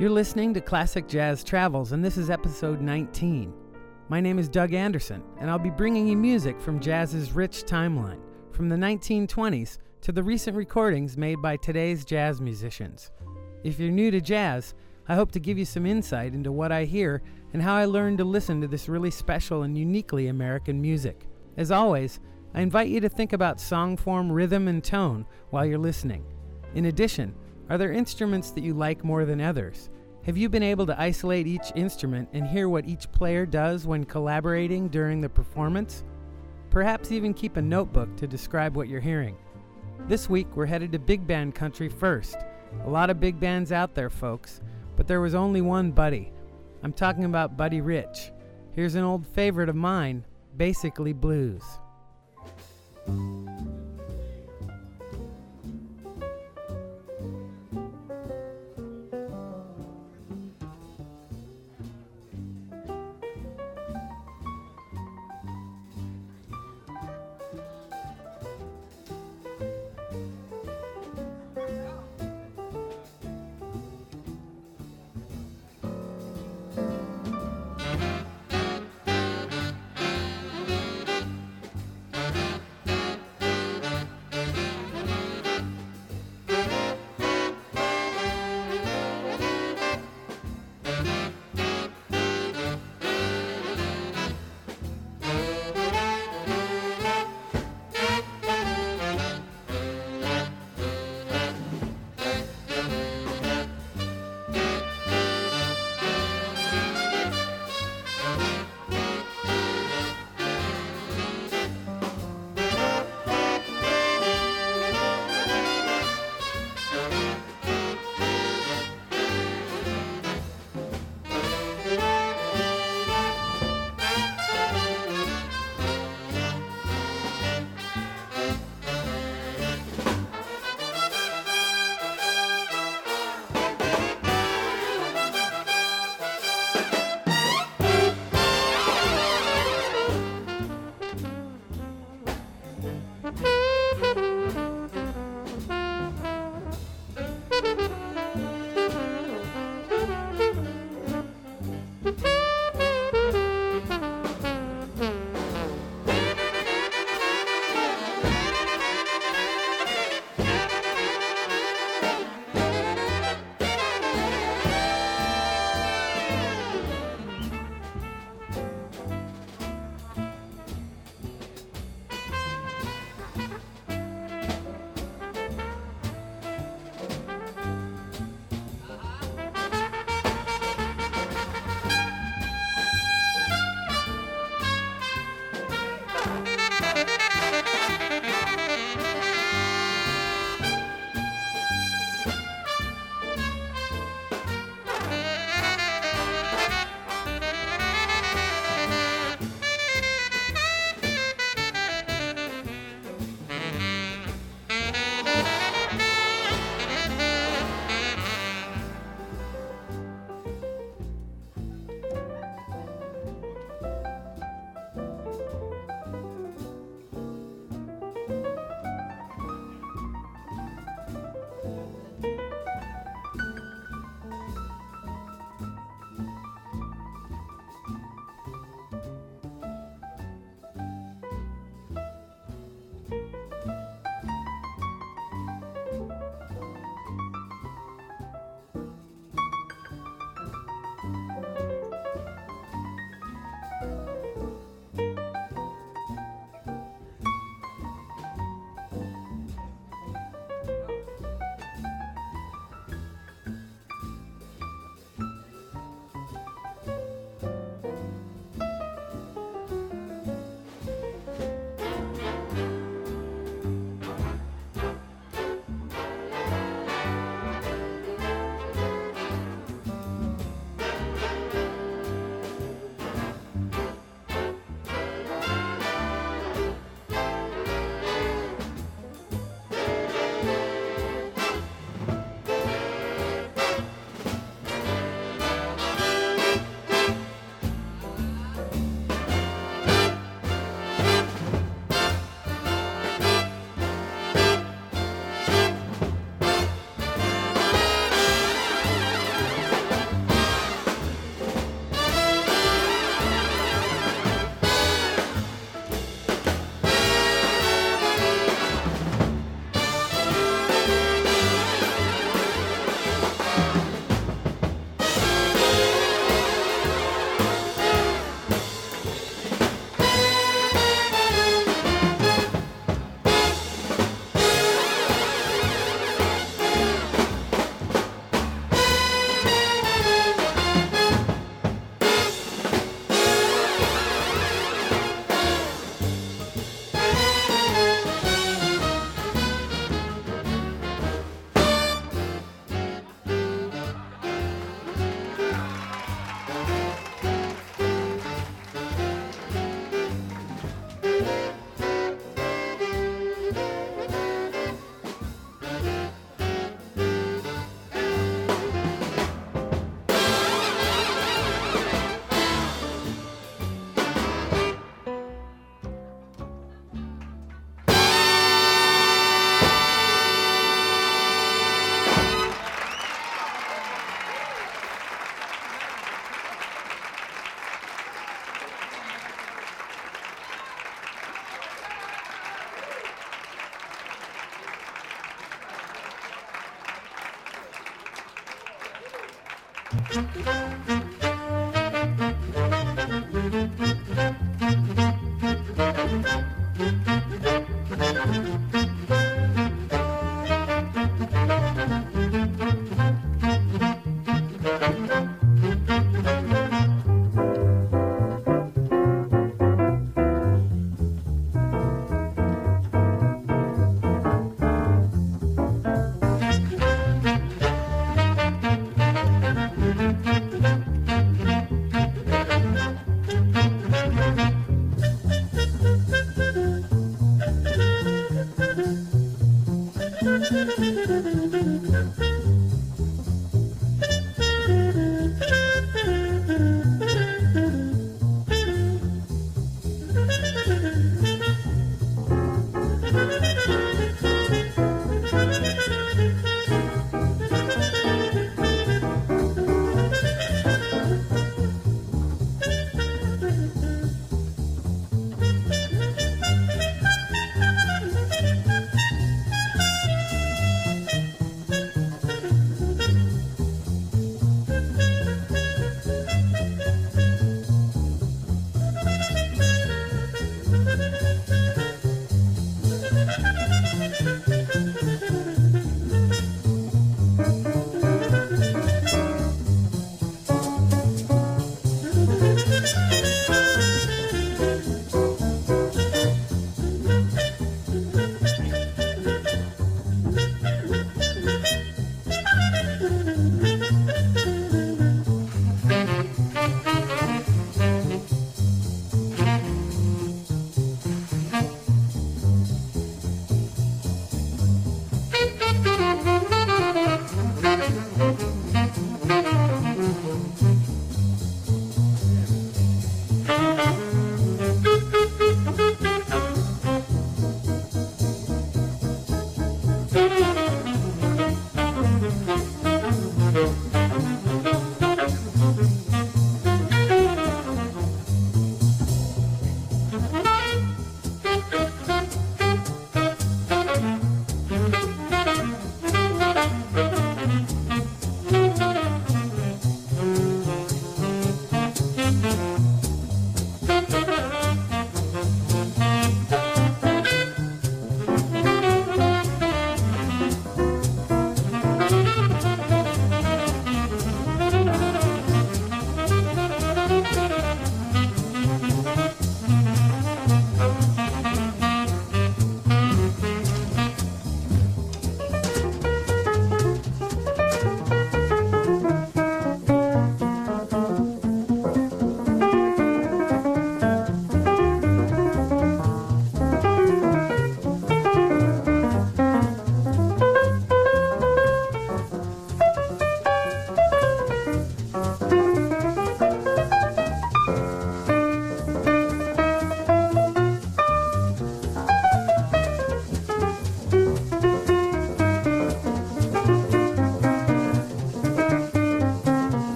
You're listening to Classic Jazz Travels, and this is episode 19. My name is Doug Anderson, and I'll be bringing you music from jazz's rich timeline, from the 1920s to the recent recordings made by today's jazz musicians. If you're new to jazz, I hope to give you some insight into what I hear and how I learned to listen to this really special and uniquely American music. As always, I invite you to think about song form, rhythm, and tone while you're listening. In addition, are there instruments that you like more than others? Have you been able to isolate each instrument and hear what each player does when collaborating during the performance? Perhaps even keep a notebook to describe what you're hearing. This week, we're headed to big band country first. A lot of big bands out there, folks, but there was only one Buddy. I'm talking about Buddy Rich. Here's an old favorite of mine Basically Blues.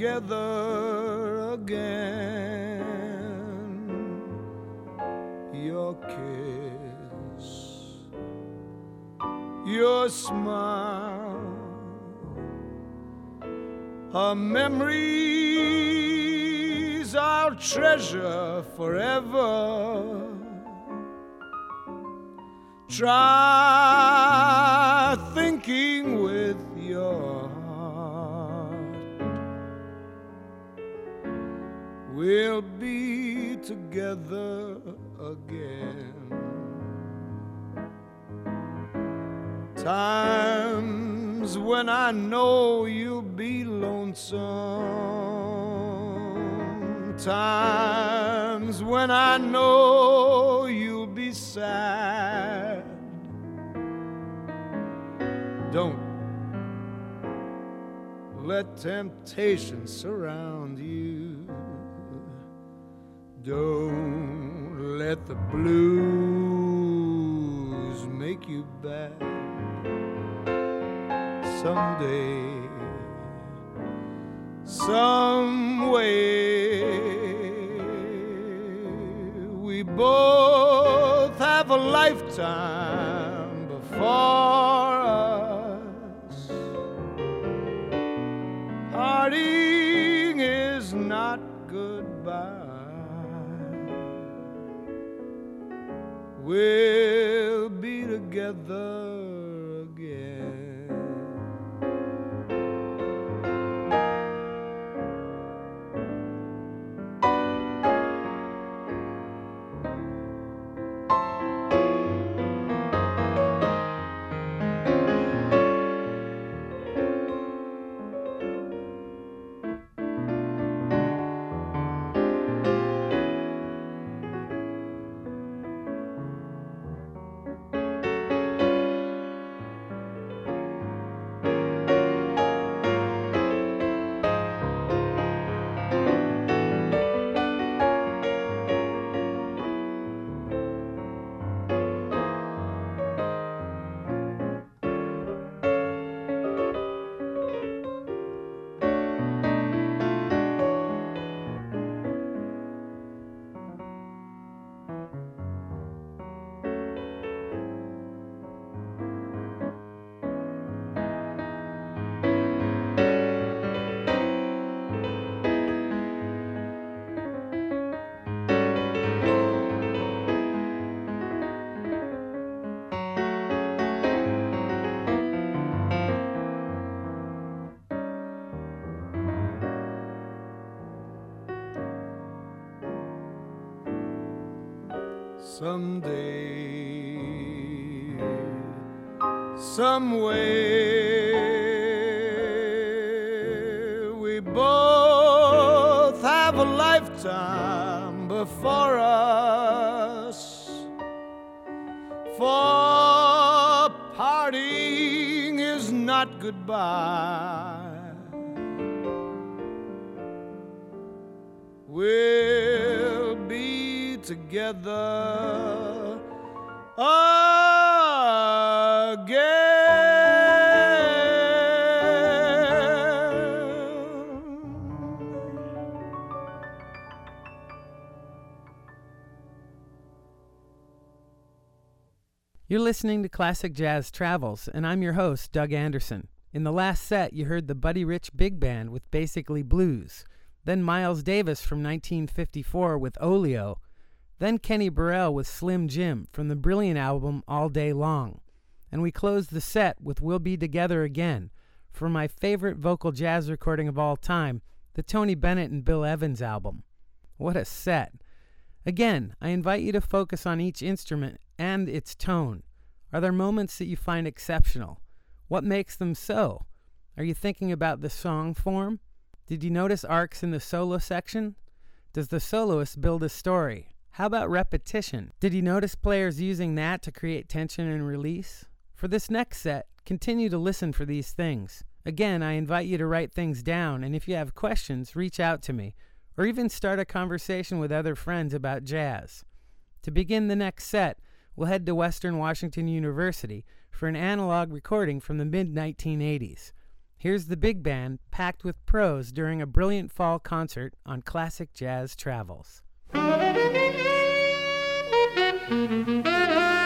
Together again. Your kiss your smile. Our memories I'll treasure forever. Try thinking with We'll be together again. Times when I know you'll be lonesome. Times when I know you'll be sad. Don't let temptation surround you. Don't let the blues make you bad someday, some way. We both have a lifetime before We'll be together someday, some way. We both have a lifetime before us. For parting is not goodbye. Together again. You're listening to Classic Jazz Travels, and I'm your host, Doug Anderson. In the last set, you heard the Buddy Rich Big Band with Basically Blues, then Miles Davis from 1954 with Oleo, then Kenny Burrell with Slim Jim from the brilliant album All Day Long. And we closed the set with We'll Be Together Again from my favorite vocal jazz recording of all time, the Tony Bennett and Bill Evans album. What a set! Again, I invite you to focus on each instrument and its tone. Are there moments that you find exceptional? What makes them so? Are you thinking about the song form? Did you notice arcs in the solo section? Does the soloist build a story? How about repetition? Did you notice players using that to create tension and release? For this next set, continue to listen for these things. Again, I invite you to write things down, and if you have questions, reach out to me, or even start a conversation with other friends about jazz. To begin the next set, we'll head to Western Washington University for an analog recording from the mid 1980s. Here's the big band packed with pros during a brilliant fall concert on Classic Jazz Travels. Música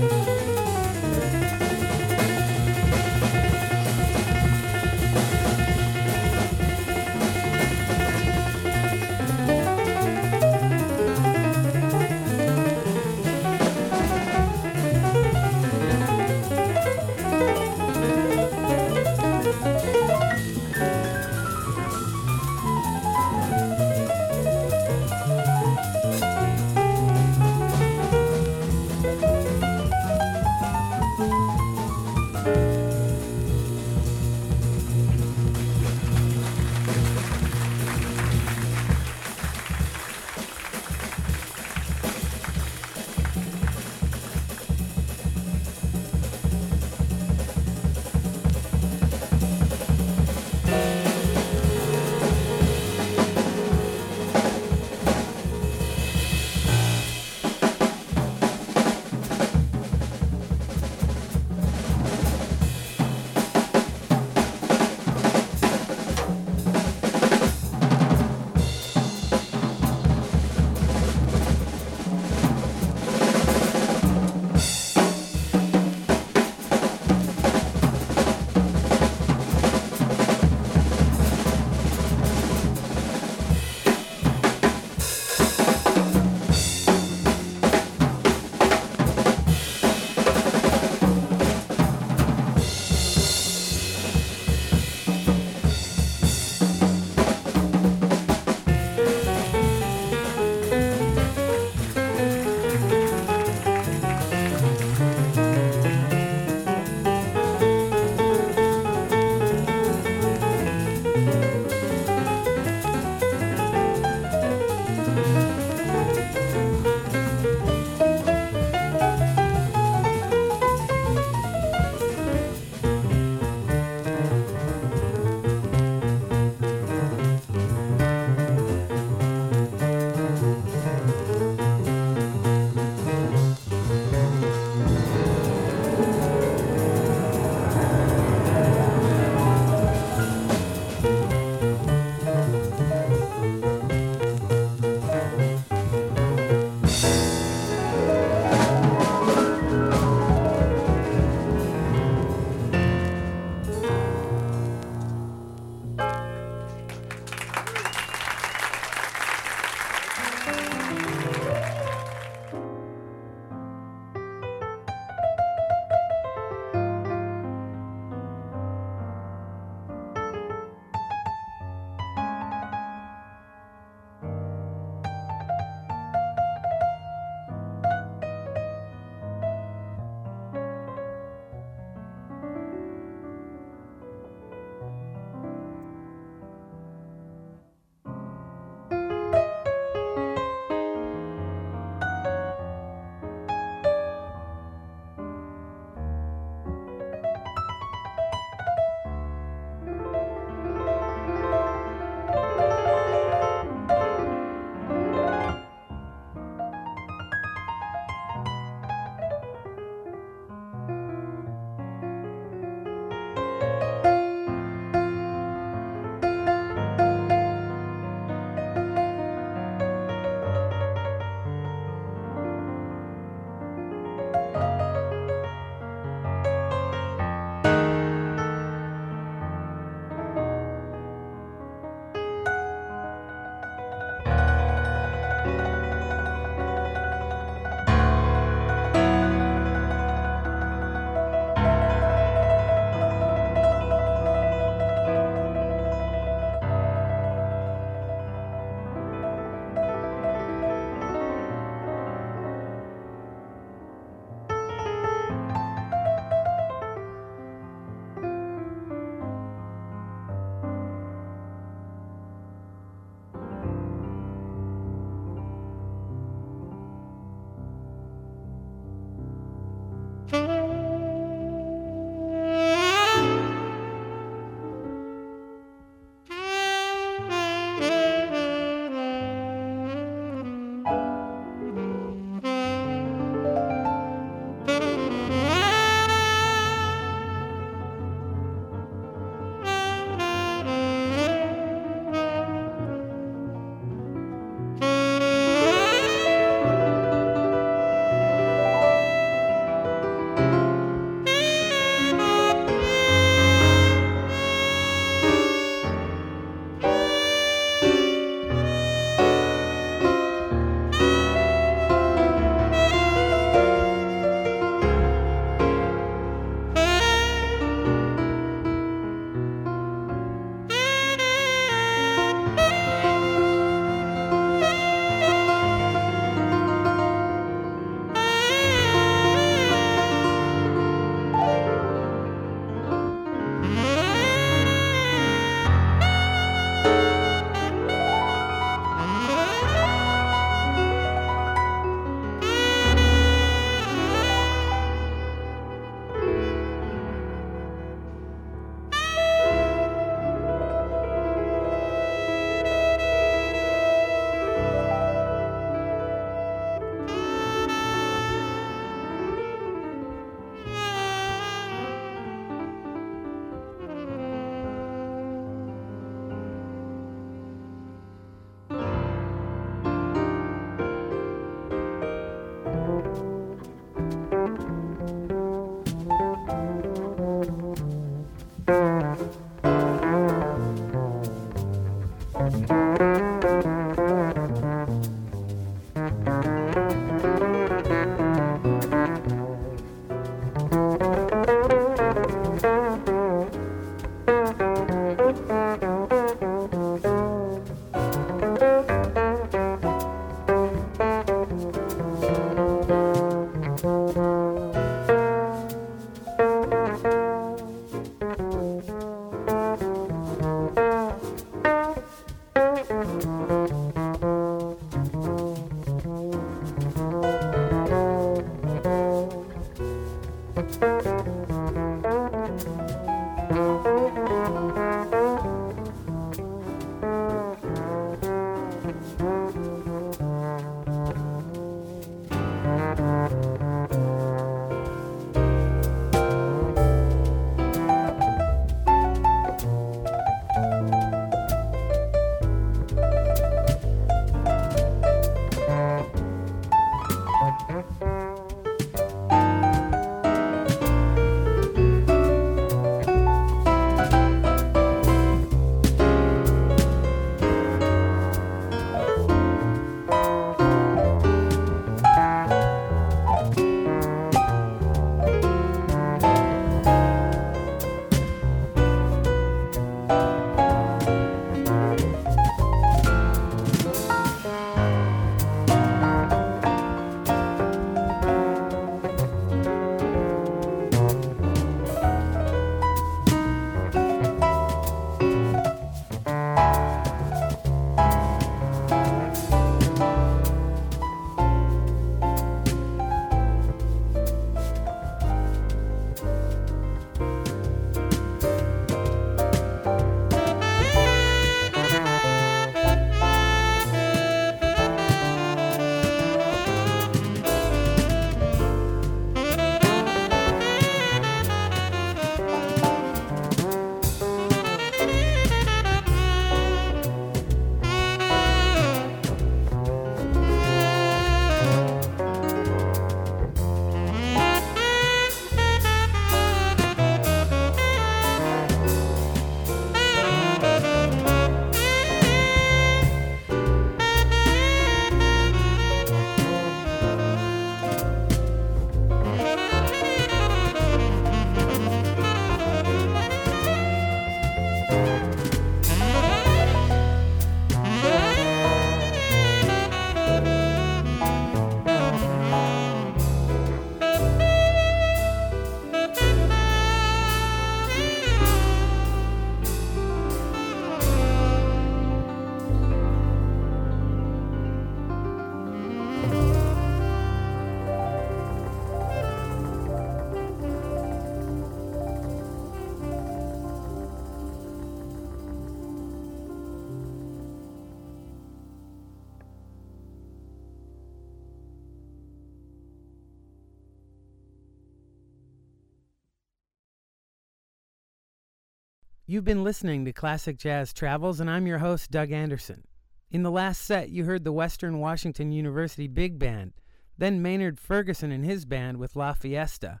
You've been listening to Classic Jazz Travels, and I'm your host, Doug Anderson. In the last set, you heard the Western Washington University Big Band, then Maynard Ferguson and his band with La Fiesta,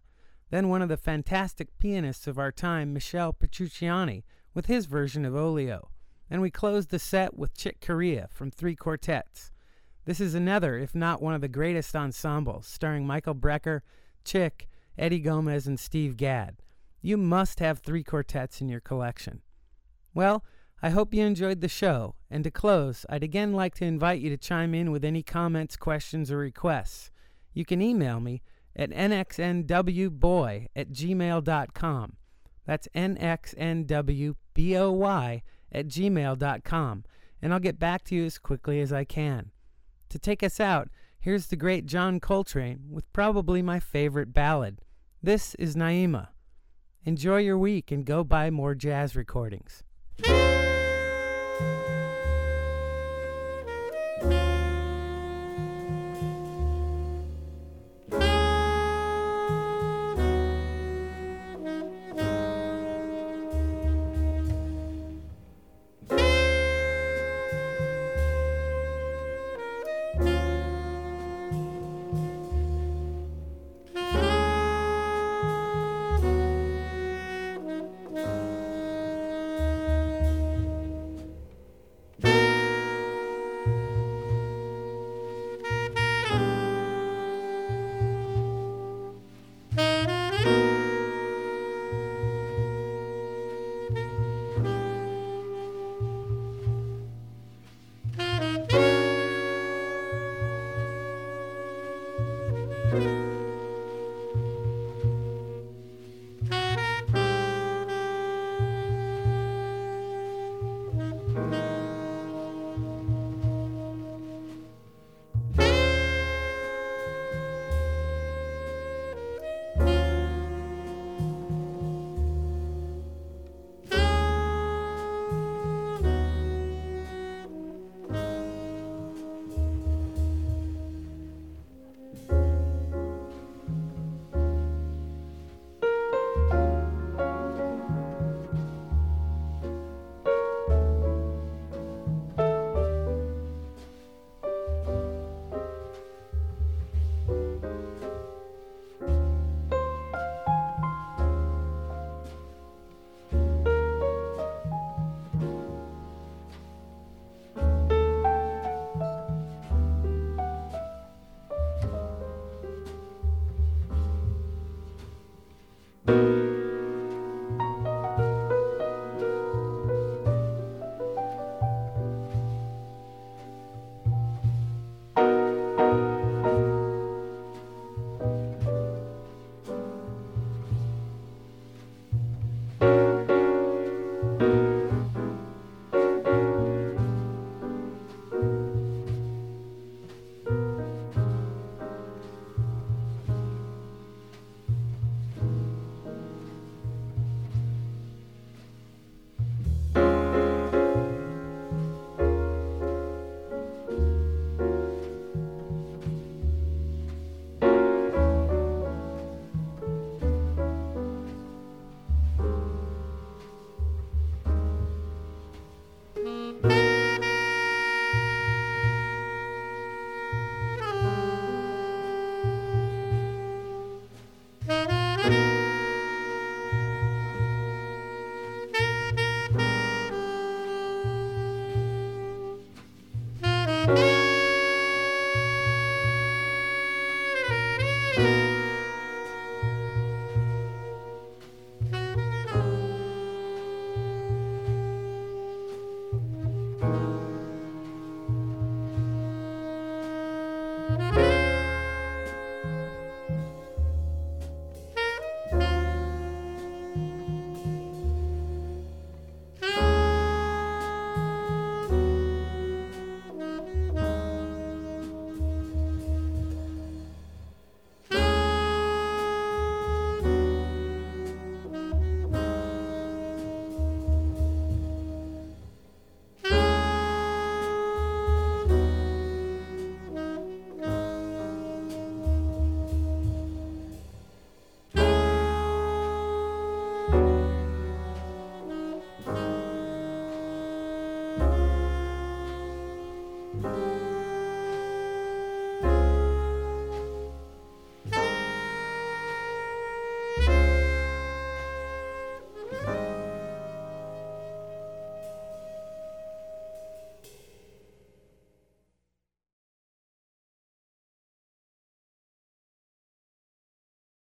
then one of the fantastic pianists of our time, Michel Petrucciani, with his version of Olio. And we closed the set with Chick Corea from Three Quartets. This is another, if not one of the greatest ensembles, starring Michael Brecker, Chick, Eddie Gomez, and Steve Gadd. You must have three quartets in your collection. Well, I hope you enjoyed the show, and to close, I'd again like to invite you to chime in with any comments, questions, or requests. You can email me at nxnwboy at gmail.com. That's nxnwboy at gmail.com, and I'll get back to you as quickly as I can. To take us out, here's the great John Coltrane with probably my favorite ballad. This is Naima. Enjoy your week and go buy more jazz recordings.